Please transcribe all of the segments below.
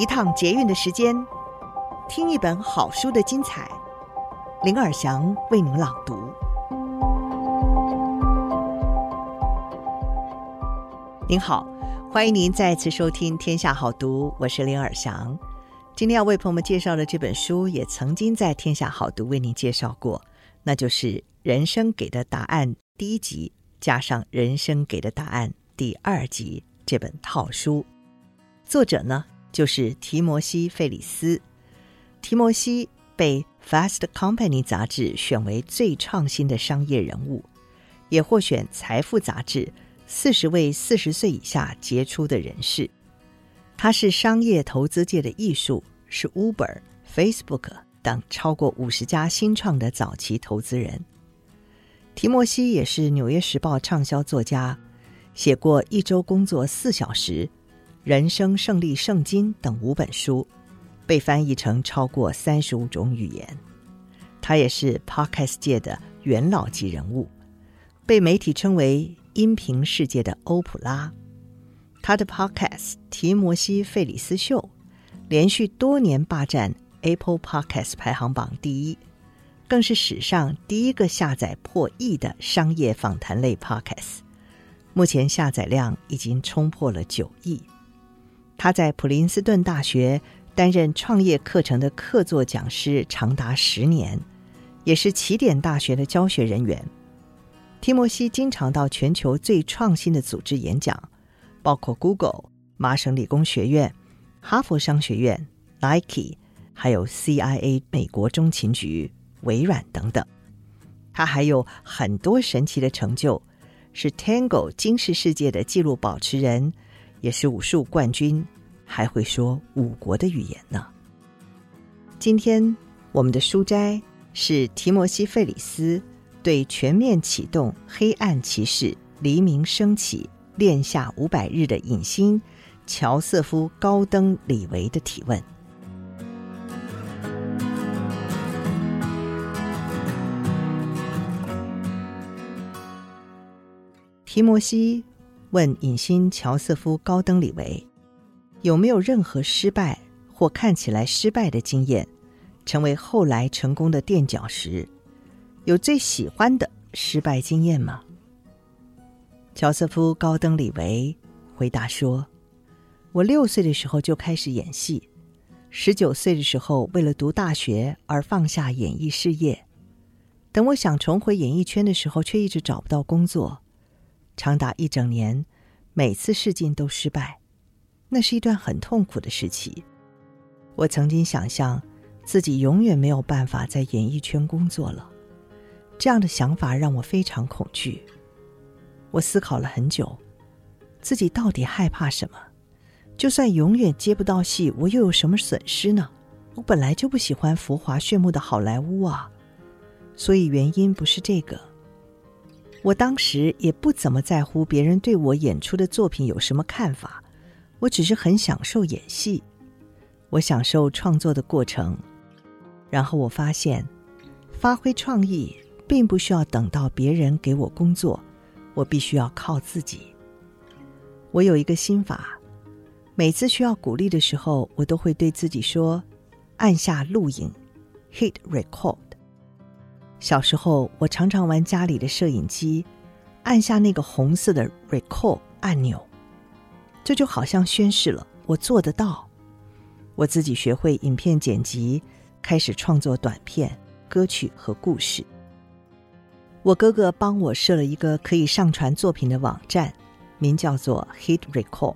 一趟捷运的时间，听一本好书的精彩。林尔祥为您朗读。您好，欢迎您再次收听《天下好读》，我是林尔祥。今天要为朋友们介绍的这本书，也曾经在《天下好读》为您介绍过，那就是《人生给的答案》第一集加上《人生给的答案》第二集这本套书。作者呢，就是提摩西·费里斯。提摩西被《Fast Company》杂志选为最创新的商业人物，也获选《财富》杂志四十位四十岁以下杰出的人士。他是商业投资界的艺术，是 Uber、Facebook 等超过五十家新创的早期投资人。提摩西也是《纽约时报》畅销作家，写过《一周工作四小时》。人生胜利圣经等五本书，被翻译成超过三十五种语言。他也是 Podcast 界的元老级人物，被媒体称为音频世界的欧普拉。他的 Podcast《提摩西·费里斯秀》连续多年霸占 Apple Podcast 排行榜第一，更是史上第一个下载破亿的商业访谈类 Podcast。目前下载量已经冲破了九亿。他在普林斯顿大学担任创业课程的客座讲师长达十年，也是起点大学的教学人员。提摩西经常到全球最创新的组织演讲，包括 Google、麻省理工学院、哈佛商学院、Nike，还有 CIA 美国中情局、微软等等。他还有很多神奇的成就，是 Tango 金氏世界的纪录保持人。也是武术冠军，还会说五国的语言呢。今天我们的书斋是提摩西·费里斯对全面启动黑暗骑士黎明升起恋下五百日的影星乔瑟夫·高登·李维的提问。提摩西。问影星乔瑟夫·高登·李维有没有任何失败或看起来失败的经验，成为后来成功的垫脚石？有最喜欢的失败经验吗？乔瑟夫·高登·李维回答说：“我六岁的时候就开始演戏，十九岁的时候为了读大学而放下演艺事业。等我想重回演艺圈的时候，却一直找不到工作。”长达一整年，每次试镜都失败，那是一段很痛苦的时期。我曾经想象自己永远没有办法在演艺圈工作了，这样的想法让我非常恐惧。我思考了很久，自己到底害怕什么？就算永远接不到戏，我又有什么损失呢？我本来就不喜欢浮华炫目的好莱坞啊，所以原因不是这个。我当时也不怎么在乎别人对我演出的作品有什么看法，我只是很享受演戏，我享受创作的过程。然后我发现，发挥创意并不需要等到别人给我工作，我必须要靠自己。我有一个心法，每次需要鼓励的时候，我都会对自己说：“按下录影，hit record。”小时候，我常常玩家里的摄影机，按下那个红色的 record 按钮，这就好像宣示了我做得到。我自己学会影片剪辑，开始创作短片、歌曲和故事。我哥哥帮我设了一个可以上传作品的网站，名叫做 Hit Record，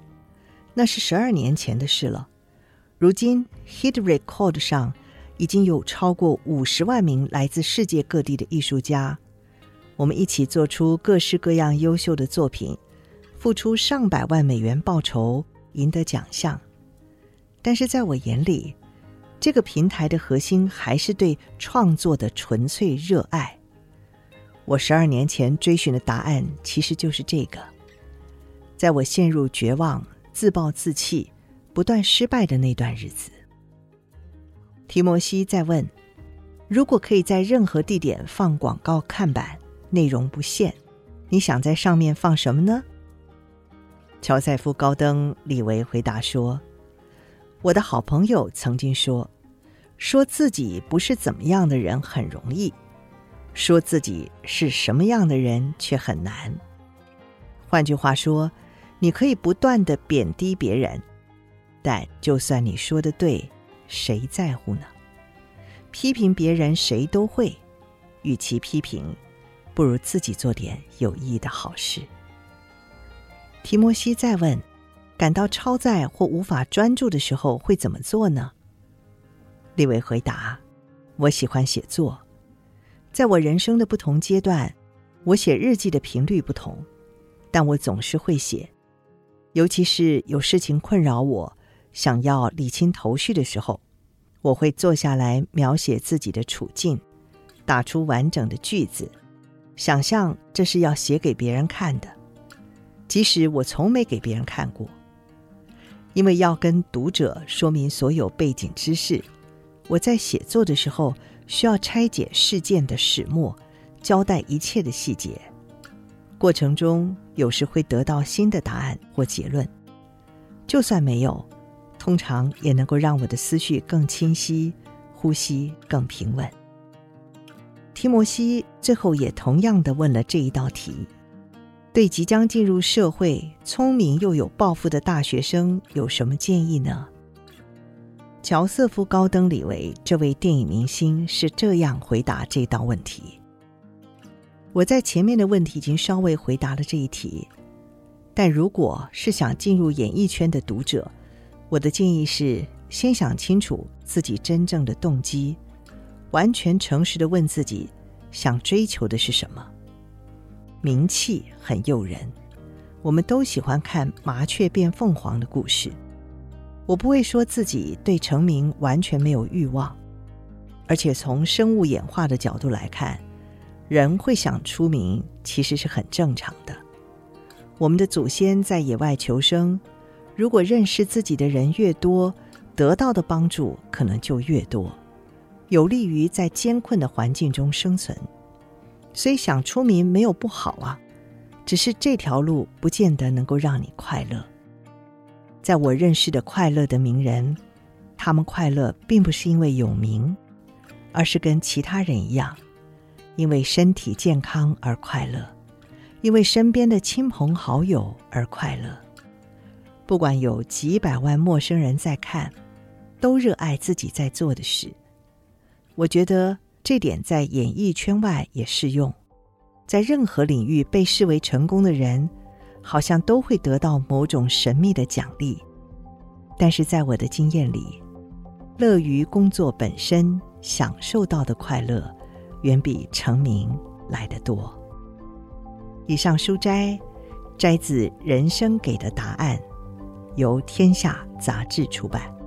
那是十二年前的事了。如今 Hit Record 上，已经有超过五十万名来自世界各地的艺术家，我们一起做出各式各样优秀的作品，付出上百万美元报酬，赢得奖项。但是在我眼里，这个平台的核心还是对创作的纯粹热爱。我十二年前追寻的答案其实就是这个。在我陷入绝望、自暴自弃、不断失败的那段日子。提摩西再问：“如果可以在任何地点放广告看板，内容不限，你想在上面放什么呢？”乔瑟夫·高登·李维回答说：“我的好朋友曾经说：“说自己不是怎么样的人很容易，说自己是什么样的人却很难。”换句话说，你可以不断地贬低别人，但就算你说的对，谁在乎呢？批评别人谁都会，与其批评，不如自己做点有益的好事。提摩西再问：感到超载或无法专注的时候会怎么做呢？利维回答：我喜欢写作，在我人生的不同阶段，我写日记的频率不同。但我总是会写，尤其是有事情困扰我，想要理清头绪的时候，我会坐下来描写自己的处境，打出完整的句子，想象这是要写给别人看的，即使我从没给别人看过。因为要跟读者说明所有背景知识，我在写作的时候需要拆解事件的始末，交代一切的细节。过程中有时会得到新的答案或结论，就算没有，通常也能够让我的思绪更清晰，呼吸更平稳。提摩西最后也同样的问了这一道题：对即将进入社会、聪明又有抱负的大学生有什么建议呢？乔瑟夫·高登·李维这位电影明星是这样回答这道问题。我在前面的问题已经稍微回答了这一题，但如果是想进入演艺圈的读者，我的建议是先想清楚自己真正的动机，完全诚实地问自己想追求的是什么。名气很诱人，我们都喜欢看麻雀变凤凰的故事。我不会说自己对成名完全没有欲望，而且从生物演化的角度来看。人会想出名，其实是很正常的。我们的祖先在野外求生，如果认识自己的人越多，得到的帮助可能就越多，有利于在艰困的环境中生存。所以想出名没有不好啊，只是这条路不见得能够让你快乐。在我认识的快乐的名人，他们快乐并不是因为有名，而是跟其他人一样。因为身体健康而快乐，因为身边的亲朋好友而快乐。不管有几百万陌生人在看，都热爱自己在做的事。我觉得这点在演艺圈外也适用。在任何领域被视为成功的人，好像都会得到某种神秘的奖励。但是在我的经验里，乐于工作本身享受到的快乐，远比成名来得多。以上书摘摘自《人生给的答案》，由天下杂志出版。